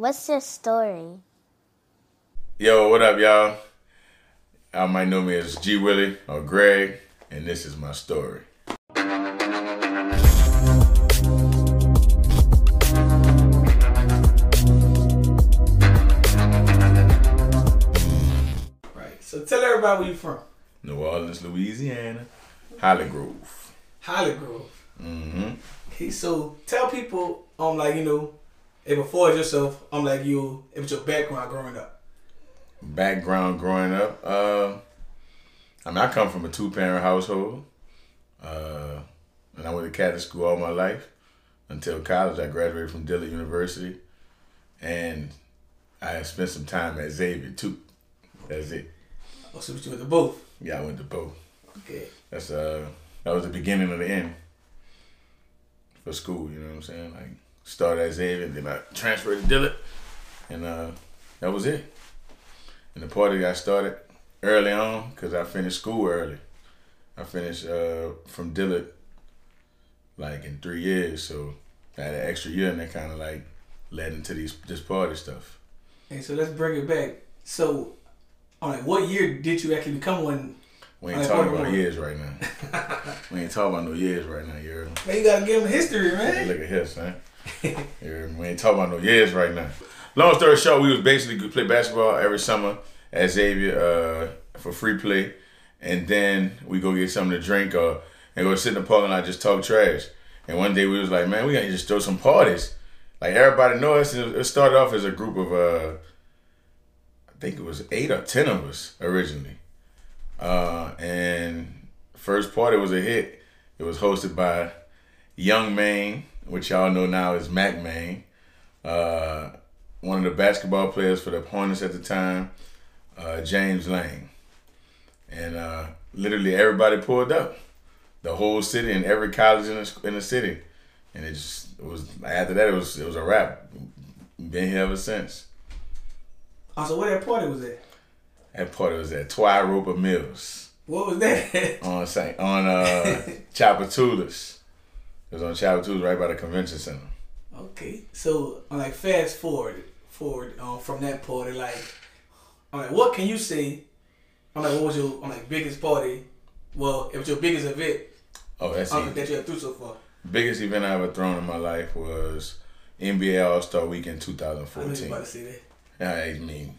What's your story? Yo, what up, y'all? Y'all might know me as Gee Willie or Greg, and this is my story. Right. So tell everybody where you from. New Orleans, Louisiana, Hollygrove. Holly Grove. Mm-hmm. Okay, so tell people, um, like you know, if before yourself, I'm like you, it was your background growing up. Background growing up, uh, I mean, I come from a two-parent household, uh, and I went to Catholic school all my life until college. I graduated from Dillard University, and I spent some time at Xavier too. That's it. Oh, so you went to both. Yeah, I went to both. Okay. That's uh that was the beginning of the end for school, you know what I'm saying? Like started at Xavier, then I transferred to Dillard and uh that was it. And the party got started early on because I finished school early. I finished uh from Dillard like in three years, so I had an extra year and that kinda like led into these this party stuff. And so let's bring it back. So, like, what year did you actually become one? We ain't Like, talking about years right now. we ain't talking about no years right now, you? Man, you gotta give him history, man. Look at here, son. Yeah, we ain't talking about no years right now. Long story short, we was basically play basketball every summer at Xavier uh, for free play, and then we go get something to drink or and go sit in the parking lot just talk trash. And one day we was like, man, we gotta just throw some parties. Like everybody know us. It it started off as a group of uh, I think it was eight or ten of us originally, uh, and first party was a hit. It was hosted by Young Maine, which y'all know now is Mac uh, one of the basketball players for the Hornets at the time, uh, James Lane, and uh, literally everybody pulled up, the whole city and every college in the, in the city, and it just it was after that it was it was a wrap. Been here ever since. Oh, so where that party was at? That party was at Twy Roper Mills What was that? on Saint on uh, Tchoupitoulas. It was on Chapel Two, right by the convention center. okay. So, I'm like, fast forward, forward um, from that party, like, I'm like, what can you say? I'm like, what was your, I'm like, biggest party? Well, it was your biggest event Oh, that's um, that you have through so far. biggest event I ever thrown in my life was NBA All Star Weekend I knew you 2014. about to say that. I mean,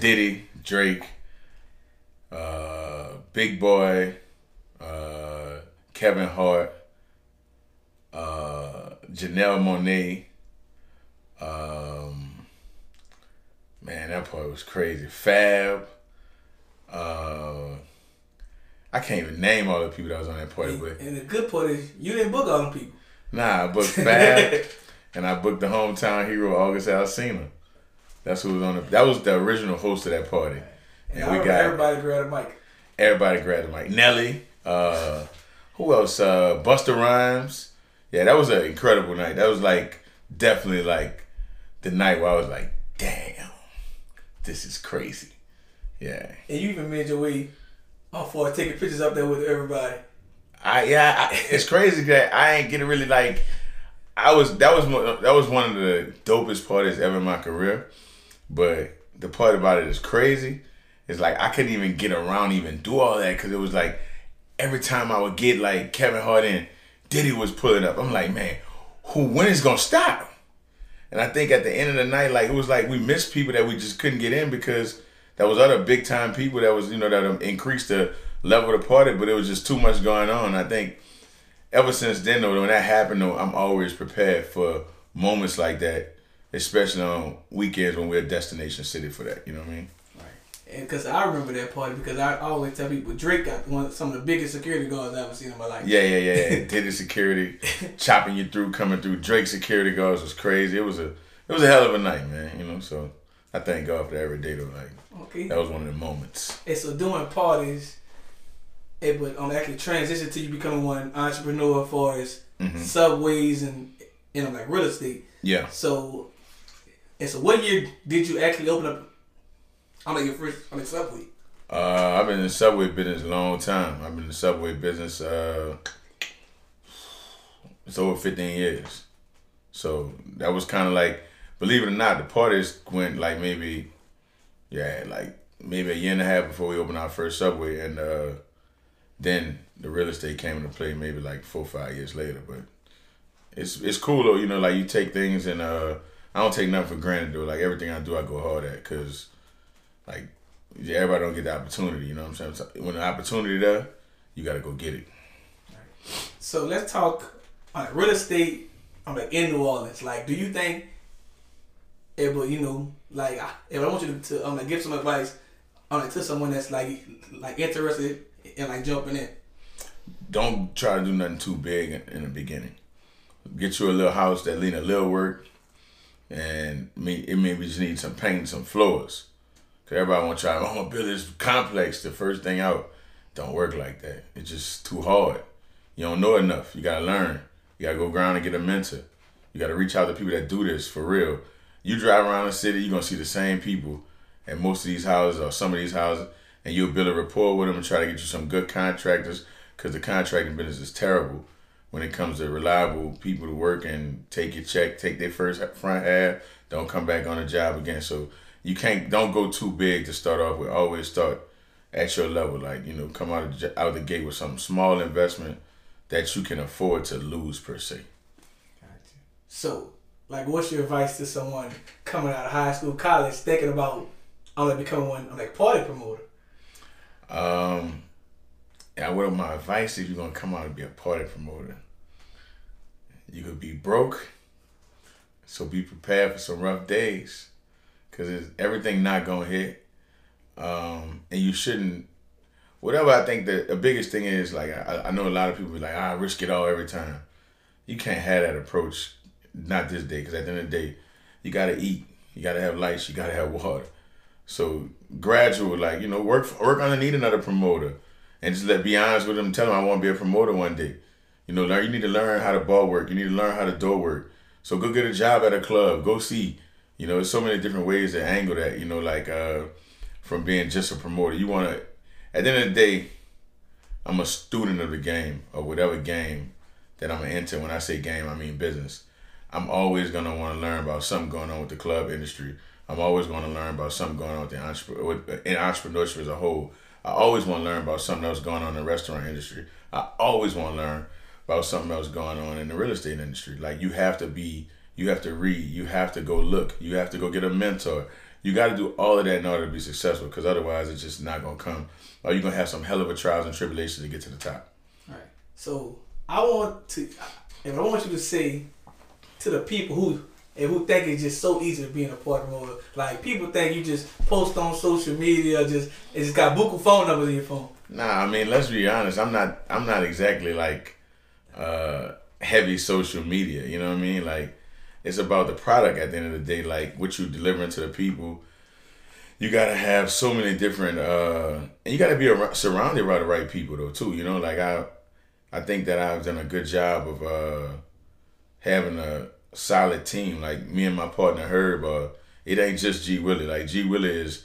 Diddy, Drake, uh, Big Boy, uh, Kevin Hart, Janelle Monáe. Um, man, that part was crazy. Fab. Uh, I can't even name all the people that was on that party, but And the good part is, you didn't book all them people. Nah, I booked Fab, and I booked the hometown hero August Alsina. That's who was on the. That was the original host of that party, And and we got everybody grabbed a mic. everybody grabbed a mic. Nelly, uh, who else? Uh, Busta Rhymes. Yeah, that was an incredible night. That was like definitely like the night where I was like, damn, this is crazy. Yeah. And you even made your way off for taking pictures up there with everybody. I yeah, I, it's crazy that I ain't getting really like. I was that was one- that was one of the dopest parties ever in my career, but the part about it is crazy. It's like I couldn't even get around, even do all that because it was like every time I would get like Kevin Hart in, Diddy was pulling up. I'm like, man, who when is gonna stop? And I think at the end of the night, like it was like we missed people that we just couldn't get in because that was other big time people that was you know that um, increased the level of the party, but it was just too much going on. I think ever since then though, when that happened though, I'm always prepared for moments like that, especially on weekends when we're a destination city for that. You know what I mean? And because I remember that party because I always tell people Drake got one some of the biggest security guards I've ever seen in my life. Yeah, yeah, yeah. Diddy security chopping you through, coming through. Drake security guards was crazy. It was a it was a hell of a night, man. You know, so I thank God for that every day though. Like Okay. that was one of the moments. And so doing parties, it would um, actually transition to you becoming one entrepreneur as far as Mhm. subways and you know like real estate. Yeah. So, and so what year did you actually open up? I'm like your first. I mean subway. Uh, I've been in the subway business a long time. I've been in the subway business. Uh, it's over 15 years. So that was kind of like believe it or not, the parties went like maybe, yeah, like maybe a year and a half before we opened our first subway, and uh, then the real estate came into play maybe like four or five years later. But it's it's cool though, you know, like you take things and uh, I don't take nothing for granted though. Like everything I do, I go hard at because like everybody don't get the opportunity. You know what I'm saying? When the opportunity there, you got to go get it. So let's talk on real estate. I'm like in New Orleans. Like, do you think it will, you know, like if I want you to, um, like give some advice, on like to someone that's like like interested in like jumping in. Don't try to do nothing too big in, in the beginning. Get you a little house that need a little work, and me it maybe just need some paint, some floors. Cause everybody want to try. I'm gonna build this complex. The first thing out, don't work like that. It's just too hard. You don't know enough. You gotta learn. You gotta go ground and get a mentor. You gotta reach out to people that do this for real. You drive around the city, you're gonna see the same people at most of these houses or some of these houses, and you'll build a rapport with them and try to get you some good contractors because the contracting business is terrible when it comes to reliable people to work and take your check, take their first front half, don't come back on the job again. So you can't don't go too big to start off with. Always start at your level, like you know, come out of, out of the gate with some small investment that you can afford to lose per se. Gotcha. So, like, what's your advice to someone coming out of high school, college, thinking about I'm like becoming one, I'm like party promoter? Um, yeah, what my advice if you're gonna come out and be a party promoter? You could be broke, so be prepared for some rough days, cause everything not gonna hit, um, and you shouldn't. Whatever I think the, the biggest thing is, like I, I know a lot of people be like, I risk it all every time. You can't have that approach, not this day, because at the end of the day, you gotta eat, you gotta have lights, you gotta have water. So gradual, like you know, work work underneath another promoter, and just let be honest with them. Tell them I want to be a promoter one day. You know, learn. You need to learn how to ball work. You need to learn how to door work. So go get a job at a club. Go see. You know, there's so many different ways to angle that. You know, like uh, from being just a promoter. You want to. At the end of the day, I'm a student of the game or whatever game that I'm into. When I say game, I mean business. I'm always gonna want to learn about something going on with the club industry I'm always going to learn about something going on with the entrepreneur, in entrepreneurship as a whole. I always want to learn about something else going on in the restaurant industry. I always want to learn about something else going on in the real estate industry. Like you have to be, you have to read, you have to go look, you have to go get a mentor. You got to do all of that in order to be successful, because otherwise it's just not gonna come. Or you're gonna have some hell of a trials and tribulations to get to the top. All right. So I want to, and I want you to say to the people who and who think it's just so easy to be in a party promoter. Like people think you just post on social media, just it just got book phone numbers in your phone. Nah, I mean let's be honest. I'm not. I'm not exactly like uh, heavy social media. You know what I mean? Like it's about the product at the end of the day. Like what you delivering to the people. You gotta have so many different, uh, and you gotta be around, surrounded by the right people though too. You know, like I, I think that I've done a good job of uh, having a solid team. Like me and my partner Herb, uh, it ain't just Gee Willie. Like Gee Willie is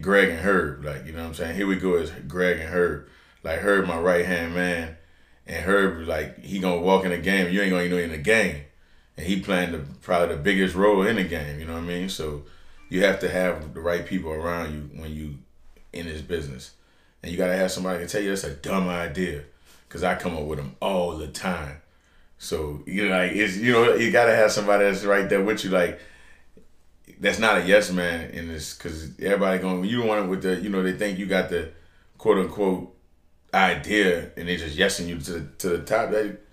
Greg and Herb. Like, you know what I'm saying? Here we go is Greg and Herb. Like Herb my right hand man. And Herb like he gonna walk in the game. You ain't gonna know in the game. And he playing the probably the biggest role in the game, you know what I mean? So you have to have the right people around you when you in this business. And you gotta have somebody to tell you that's a dumb idea. Cause I come up with them all the time. So you know, like it's you know, you gotta have somebody that's right there with you, like that's not a yes man in this, because everybody going, you don't want it with the, you know, they think you got the quote unquote idea, and they just yesing you to the, to the top. That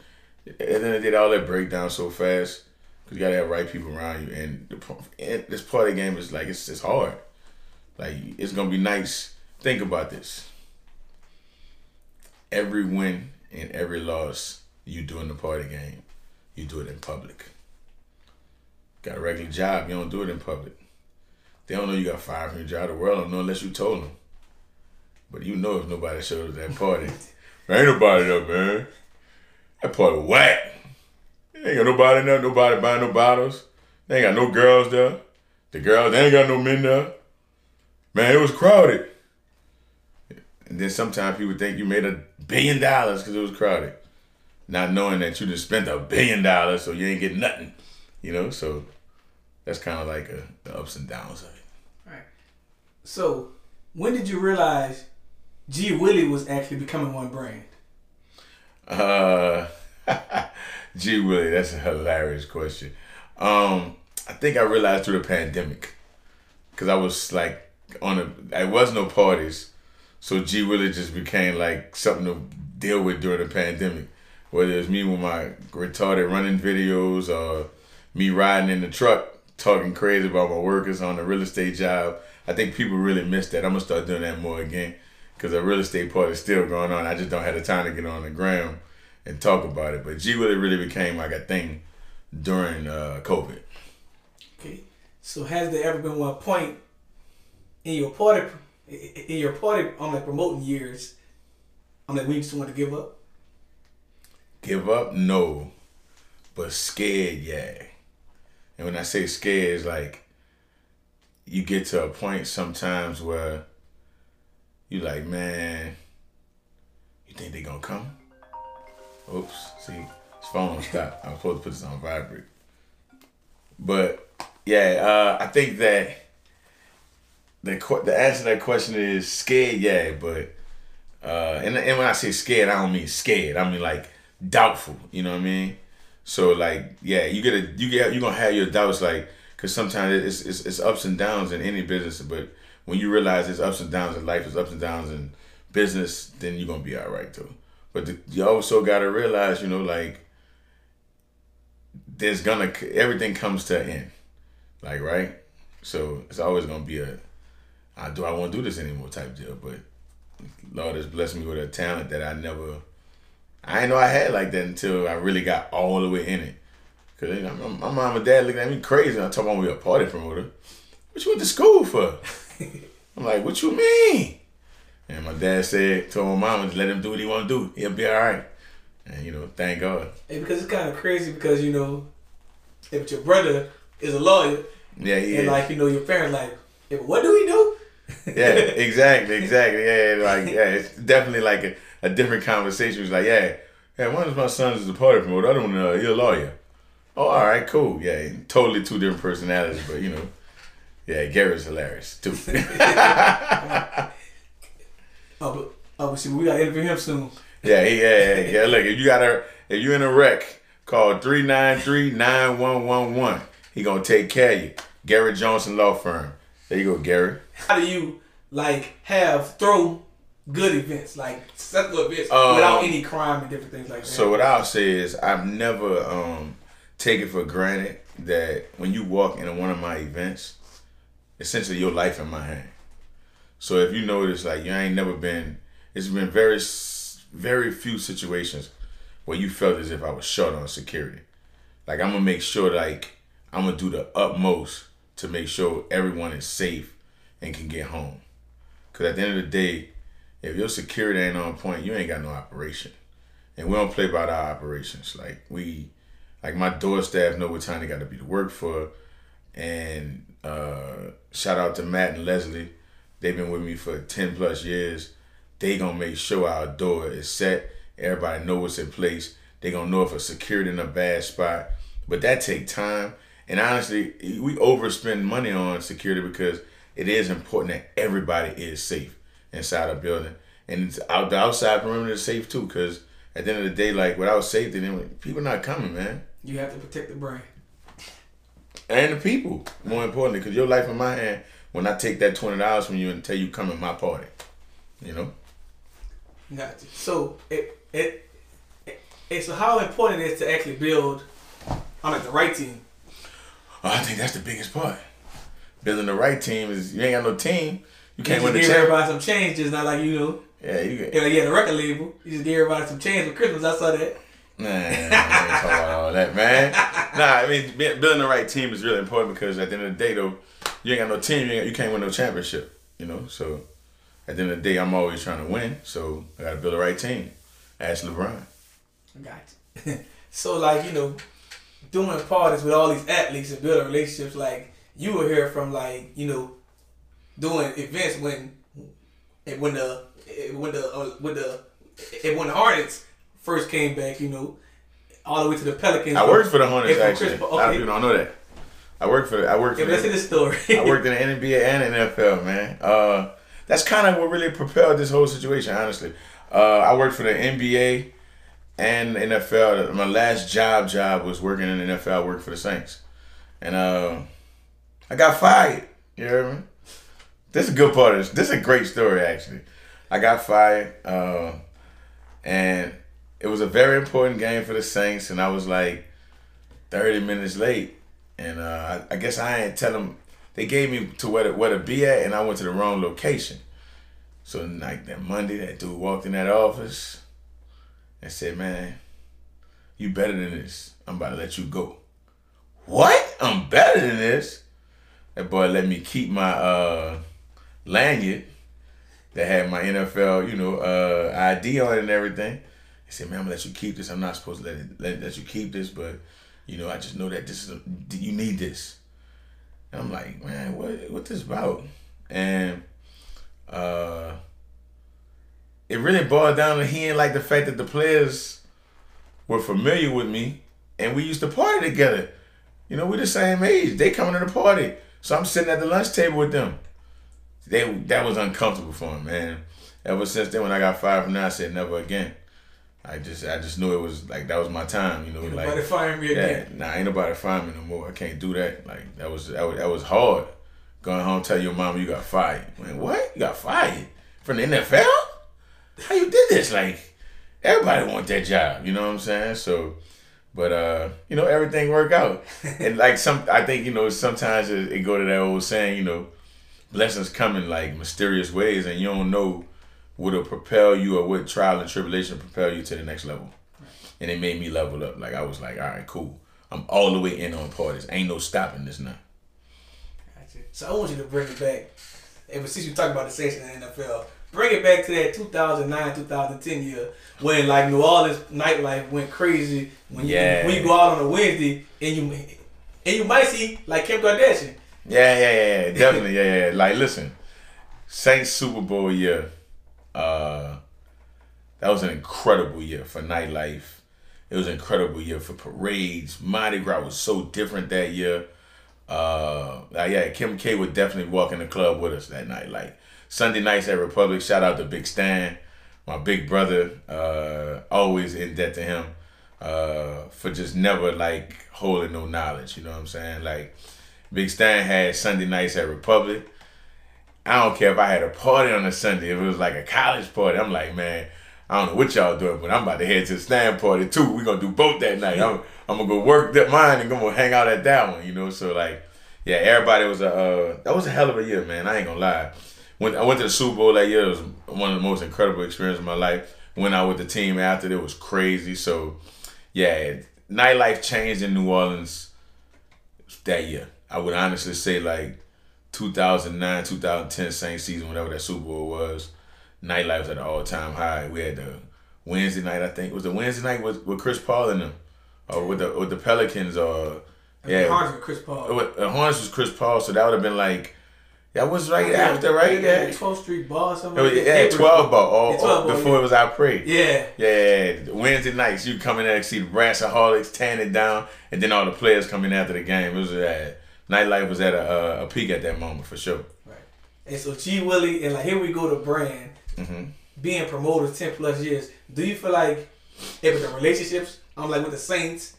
and then they did all that breakdown so fast, because you gotta have right people around you, and, the, and this part of the game is like it's it's hard. Like it's gonna be nice. Think about this. Every win and every loss you do in the party game, you do it in public. Got a regular job, you don't do it in public. They don't know you got five from your job. The world don't know unless you told them. But you know if nobody showed up at that party. ain't nobody there, man. That party whack. ain't got nobody there, nobody buying no bottles. They ain't got no girls there. The girls, they ain't got no men there. Man, it was crowded. And then sometimes people think you made a billion dollars because it was crowded not knowing that you just spent a billion dollars, so you ain't getting nothing. You know, so that's kind of like a, the ups and downs of it. Right. So, when did you realize Gee Willie was actually becoming one brand? Uh, Gee Willie, that's a hilarious question. Um, I think I realized through the pandemic, cause I was like on a, I was no parties, so Gee Willie just became like something to deal with during the pandemic. Whether it's me with my retarded running videos or me riding in the truck talking crazy about my workers on the real estate job. I think people really miss that. I'm gonna start doing that more again because the real estate part is still going on. I just don't have the time to get on the ground and talk about it. But Gee Willie really became like a thing during uh, COVID. Okay. So has there ever been one point in your party in your party on the promoting years on that we just want to give up? Give up? No. But scared, yeah. And when I say scared, it's like you get to a point sometimes where you like, man, you think they gonna come? Oops, see, his phone stopped. I'm supposed to put this on vibrate. But yeah, uh, I think that the the answer to that question is scared. Yeah, but uh, and and when I say scared, I don't mean scared. I mean like doubtful. You know what I mean? So like, yeah, you get a you get you gonna have your doubts like, cause sometimes it's, it's it's ups and downs in any business, but when you realize there's ups and downs in life, there's ups and downs in business, then you're gonna be all right too. But the, you also gotta realize, you know, like there's gonna everything comes to an end, like right. So it's always gonna be a, I do I want to do this anymore type deal. But Lord has blessed me with a talent that I never I didn't know I had like that until I really got all the way in it. Cause you know, my, my mom and dad looking at me crazy. I told mom we a party promoter. What you went to school for? I'm like, what you mean? And my dad said, told my mom, let him do what he want to do. He'll be all right. And you know, thank God. Hey, because it's kind of crazy because you know, if your brother is a lawyer, yeah, he and is. like you know, your parents like, hey, what do we do? yeah, exactly, exactly. Yeah, like yeah, it's definitely like a a different conversation. was like, yeah, yeah, one of my sons is a party promoter. I don't know, you're a lawyer. Oh, all right, cool. Yeah, totally two different personalities, but you know, yeah, Gary's hilarious too. oh, but oh, see, we gotta interview him soon. Yeah, yeah, yeah, yeah. Look, if you got a, if you in a wreck, call 393-9111. He gonna take care of you. Gary Johnson Law Firm. There you go, Gary. How do you like have throw good events, like successful events, um, without any crime and different things like that. So what I'll say is I've never um, taken for granted that when you walk into one of my events, essentially your life in my hand. So if you notice, like you ain't never been, it's been very, very few situations where you felt as if I was short on security. Like I'm gonna make sure, like I'm gonna do the utmost to make sure everyone is safe and can get home. Cause at the end of the day, if your security ain't on point, you ain't got no operation. And we don't play about our operations. Like we, like my door staff know what time they got to be to work for. And uh, shout out to Matt and Leslie. They've been with me for 10 plus years. They gonna make sure our door is set. Everybody know what's in place. They gonna know if it's secured in a bad spot. But that take time. And honestly, we overspend money on security because it is important that everybody is safe inside a building. And out the outside perimeter is safe too, because at the end of the day, like without safety, then people not coming, man. You have to protect the brand and the people. More importantly, because your life in my hand. When I take that twenty dollars from you and tell you come in my party, you know. Got you. So it it, it so how important it is to actually build on like the right team. Oh, I think that's the biggest part. Building the right team is you ain't got no team. You can't win the everybody some change, just not like you know. Yeah, you get. Yeah, yeah, the record label. You just give everybody some change for Christmas. I saw that. Nah, all that, man. Nah, I mean, building the right team is really important because at the end of the day, though, you ain't got no team, you, you can't win no championship. You know, so at the end of the day, I'm always trying to win. So I got to build the right team. Ask LeBron. Got you. so like you know, doing parties with all these athletes and building relationships, like you were here from like you know doing events when when the when the uh, when the when the Hornets first came back, you know, all the way to the Pelicans. I worked for the Hornets actually. Okay. Lot of people don't know that. I worked for the, I worked Yeah, for the, see the story. I worked in the NBA and NFL, man. Uh, that's kind of what really propelled this whole situation, honestly. Uh, I worked for the NBA and NFL. My last job job was working in the NFL. I worked for the Saints, and uh, I got fired. You hear me? This is a good part of this. This is a great story, actually. I got fired, uh, and it was a very important game for the Saints, and I was like 30 minutes late. And uh, I, I guess I ain't tell them. They gave me to where to, where to be at, and I went to the wrong location. So like that Monday, that dude walked in that office and said, "Man, you better than this. I'm about to let you go." What? I'm better than this. That boy let me keep my uh, lanyard that had my NFL, you know, uh, ID on it and everything. He said, "Man, I'm gonna let you keep this. I'm not supposed to let it let, let you keep this, but you know, I just know that this is a, you need this." And I'm like, "Man, what what this about?" And uh, it really boiled down to he didn't like the fact that the players were familiar with me and we used to party together. You know, we're the same age. They coming to the party. So I'm sitting at the lunch table with them. They that was uncomfortable for him, man. Ever since then when I got fired from that, I said never again. I just I just knew it was like that was my time, you know. Ain't like nobody firing me yeah, again. nah, ain't nobody firing me no more. I can't do that. Like that was that was, that was hard. Going home tell your mom you got fired. Man, what? You got fired from the NFL? How you did this? Like everybody want that job. You know what I'm saying? So, but uh, you know everything worked out. and like some, I think you know sometimes it, it go to that old saying, you know, blessings come in like mysterious ways, and you don't know what'll propel you or what trial and tribulation propel you to the next level. And it made me level up. Like I was like, all right, cool. I'm all the way in on parties. Ain't no stopping this now. Gotcha. So I want you to bring it back. Ever since you talk about the Saints in the NFL, bring it back to that 2009, 2010 year when like New Orleans nightlife went crazy. When you Yeah. when you go out on a Wednesday and you and you might see like Kim Kardashian. Yeah, yeah, yeah, yeah. Definitely, yeah, yeah. Like, listen, Saints Super Bowl year, uh, that was an incredible year for nightlife. It was an incredible year for parades. Mardi Gras was so different that year. Uh, uh, yeah, Kim K would definitely walk in the club with us that night. Like Sunday nights at Republic. Shout out to Big Stan, my big brother. Uh, always in debt to him uh, for just never like holding no knowledge. You know what I'm saying? Like Big Stan had Sunday nights at Republic. I don't care if I had a party on a Sunday, if it was like a college party. I'm like, man, I don't know what y'all doing, but I'm about to head to the Stan party too. We're gonna do both that night. I'm, I'm gonna go work that mine and gonna hang out at that one, you know. So like, yeah, everybody was a uh, that was a hell of a year, man. I ain't gonna lie. When I went to the Super Bowl that year, it was one of the most incredible experiences of my life. Went out with the team after it was crazy. So yeah, nightlife changed in New Orleans that year. I would honestly say like 2009, 2010 same season, whenever that Super Bowl was, nightlife was at an all time high. We had the Wednesday night, I think it was the Wednesday night with, with Chris Paul and them, or with the with the Pelicans, or Yeah, yeah, Hornets with Chris Paul. with, Hornets was Chris Paul, so that would have been like that was right after, right? Yeah, 12th Street Bar, something was, like that. yeah, twelve ball, all, Yeah, 12 all- ball, before yeah. it was our parade. Yeah. Yeah, Wednesday nights you come in there and see the Brass-A-Holics it down, and then all the players coming after the game. It was uh, nightlife was at a, a, a peak at that moment for sure. Right. And so Gee Willie and like here we go to brand hmm being promoters ten plus years. Do you feel like if the relationships, I'm like with the Saints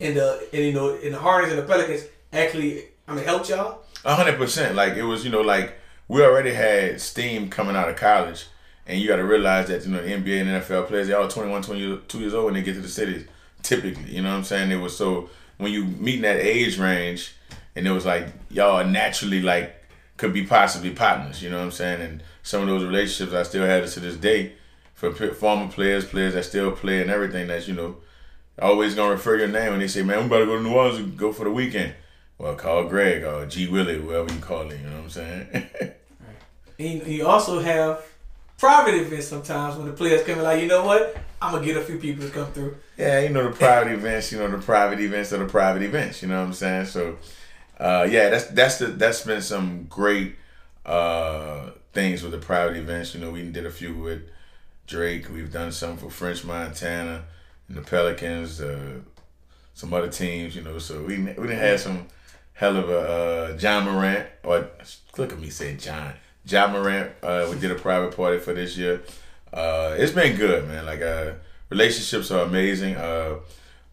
and the and you know and the Hornets and the Pelicans actually I mean helped y'all? A hundred percent. Like it was, you know, like we already had steam coming out of college, and you got to realize that you know the NBA and NFL players they all 21, 22 years old when they get to the cities. Typically, you know what I'm saying? It was so when you meet in that age range, and it was like y'all naturally like could be possibly partners. You know what I'm saying? And some of those relationships I still have to this day for former players, players that still play, and everything. That's you know always gonna refer your name when they say, "Man, we about to go to New Orleans and go for the weekend." Well, call Greg or Gee Willie, whoever you call him. You know what I'm saying? And you also have private events sometimes when the players come in like, you know what? I'm gonna get a few people to come through. yeah, you know the private events. You know the private events are the private events. You know what I'm saying? So, uh, yeah, that's that's the that's been some great uh, things with the private events. You know, we did a few with Drake. We've done some for French Montana and the Pelicans. Uh, some other teams. You know, so we we done had some hell of a uh, Ja Morant or look at me say John John Morant. Uh, we did a private party for this year. Uh, it's been good, man. Like relationships are amazing,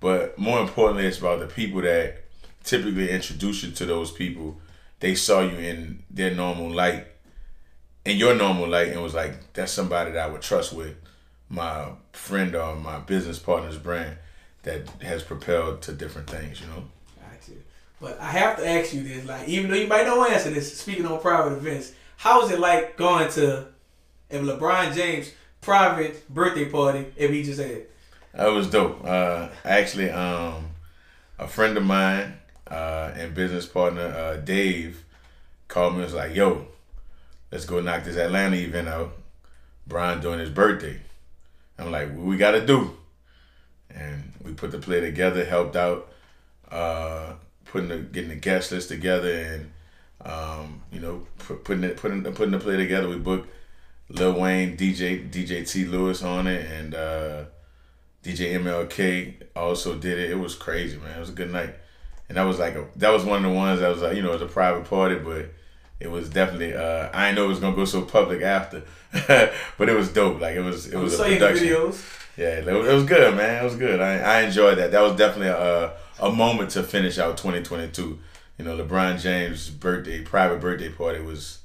but more importantly, it's about the people that typically introduce you to those people. They saw you in their normal light, in your normal light, and was like, "That's somebody that I would trust with my friend or my business partner's brand that has propelled to different things." You know. Gotcha. But I have to ask you this, like, even though you might not answer this, speaking on private events, how is it like going to a LeBron James private birthday party if he just had? That was dope. Uh, actually, um, a friend of mine uh, and business partner uh, Dave called me and was like, "Yo, let's go knock this Atlanta event out. Bron doing his birthday." I'm like, "What we got to do?" And we put the play together, helped out, uh, putting the getting the guest list together, and um, you know, putting it putting putting the play together. We booked Lil Wayne, DJ DJ T Lewis on it, and uh, DJ MLK also did it. It was crazy, man. It was a good night, and that was like a that was one of the ones that was like you know it was a private party, but it was definitely uh, I didn't know it was gonna go so public after, but it was dope. Like it was it was a production. Videos. Yeah, it was, it was good, man. It was good. I, I enjoyed that. That was definitely a a moment to finish out 2022. You know, LeBron James' birthday private birthday party was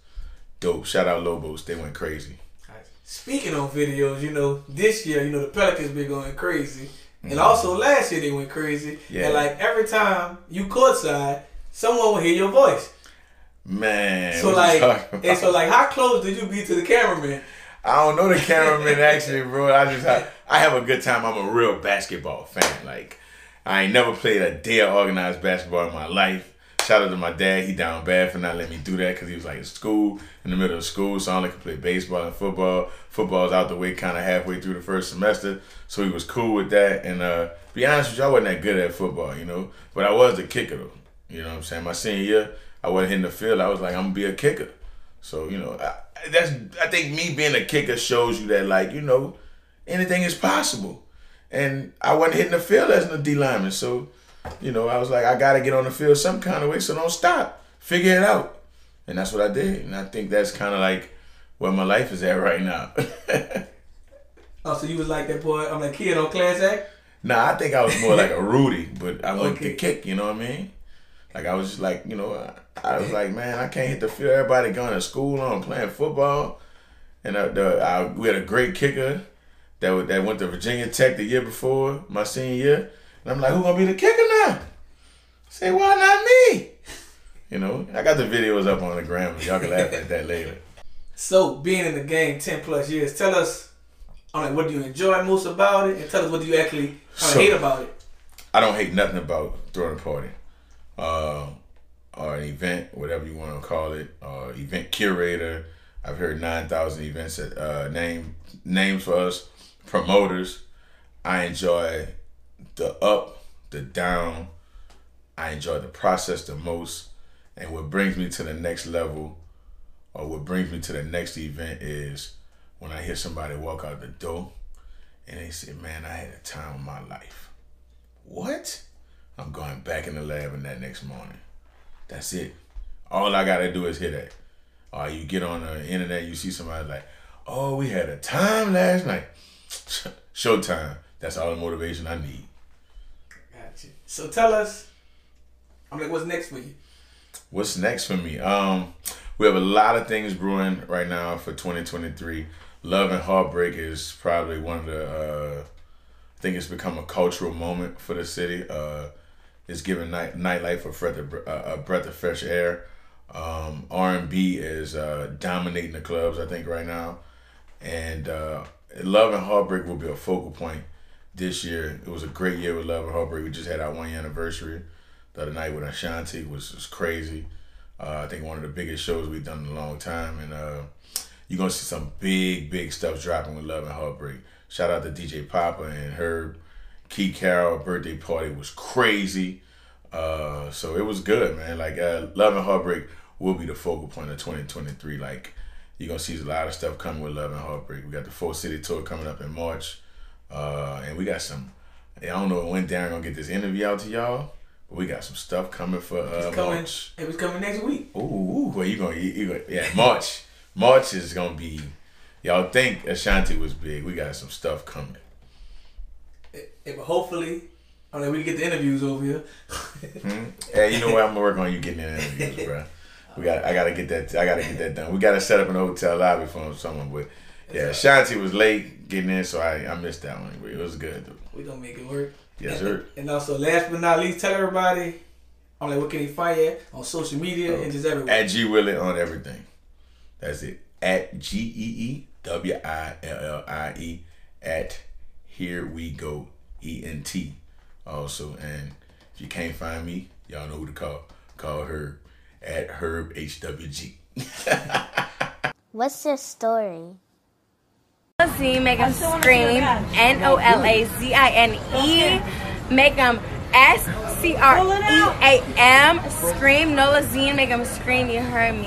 dope. Shout out Lobos, they went crazy. Speaking of videos, you know, this year, you know, the Pelicans been going crazy. And also last year they went crazy. Yeah. And like every time you courtside, someone will hear your voice. Man. So like and so like how close did you be to the cameraman? I don't know the cameraman actually, bro. I just have, I have a good time. I'm a real basketball fan. Like I ain't never played a day of organized basketball in my life. Shout out to my dad. He down bad for not letting me do that because he was like in school, in the middle of school, so I only could play baseball and football. Football's out the way kind of halfway through the first semester, so he was cool with that. And uh, be honest with you, I wasn't that good at football, you know, but I was the kicker though. You know what I'm saying? My senior year, I wasn't hitting the field. I was like, I'm gonna be a kicker. So you know, I, that's I think me being a kicker shows you that like you know, anything is possible. And I wasn't hitting the field as a D lineman, so you know, I was like, I got to get on the field some kind of way, so don't stop. Figure it out. And that's what I did. And I think that's kind of like where my life is at right now. oh, so you was like that boy, I'm like kid on class act? Nah, I think I was more like a Rudy, but I went okay. to kick, you know what I mean? Like I was just like, you know, I, I was like, man, I can't hit the field. Everybody going to school on playing football, and uh, the, I, we had a great kicker that that went to Virginia Tech the year before my senior year. And I'm like, who gonna be the kicker now? Say, why not me? You know, I got the videos up on the gram. Y'all can laugh at that later. So, being in the game ten plus years, tell us, on like, what do you enjoy most about it, and tell us what do you actually so, hate about it. I don't hate nothing about throwing a party, uh, or an event, whatever you want to call it, uh, event curator. I've heard nine thousand events that uh, name names for us promoters. I enjoy the up, the down. I enjoy the process the most. And what brings me to the next level or what brings me to the next event is when I hear somebody walk out the door and they say, Man, I had a time of my life. What? I'm going back in the lab in that next morning. That's it. All I gotta do is hit that. Or you get on the internet, you see somebody like, Oh, we had a time last night. Showtime. That's all the motivation I need. So tell us, I'm like, what's next for you? What's next for me? Um, we have a lot of things brewing right now for 2023. Love and Heartbreak is probably one of the. Uh, I think it's become a cultural moment for the city. Uh, it's giving night nightlife a breath of, a breath of fresh air. Um, R&B is uh, dominating the clubs, I think, right now. And uh, Love and Heartbreak will be a focal point this year. It was a great year with Love and Heartbreak. We just had our one year anniversary the other night with Ashanti was was crazy. Uh, I think one of the biggest shows we've done in a long time, and uh, you're gonna see some big, big stuff dropping with Love and Heartbreak. Shout out to DJ Papa and her Key Carroll birthday party was crazy. Uh, so it was good, man. Like uh, Love and Heartbreak will be the focal point of 2023. Like you're gonna see a lot of stuff coming with Love and Heartbreak. We got the Full City tour coming up in March. Uh, and we got some. I don't know when Darren gonna get this interview out to y'all, We got some stuff coming for uh, It's coming. March. It was coming next week. Ooh, ooh, well, you gonna, you, you gonna, yeah, March. March is gonna be. Y'all think Ashanti was big? We got some stuff coming. It, it, hopefully, I mean, we can get the interviews over here. Hmm? Hey, you know what? I'm gonna work on you getting in interviews, bro. We got. I gotta get that. I gotta get that done. We gotta set up an hotel lobby for someone. But yeah, Ashanti was late getting in, so I, I missed that one. But it was good. Though. we gonna make it work. Yes, and, sir. And also, last but not least, tell everybody. I'm like, what can they find you at on social media Oh. and just everywhere. At Gee Willie on everything. That's it. At G E E W I L L I E. At Here We Go E N T. Also, and if you can't find me, y'all know who to call. Call Herb at Herb HWG. What's your story? Z, make them scream. N O L A Z I N E. Make them S C R E A M. Scream. Nola Zine, make them scream. You heard me.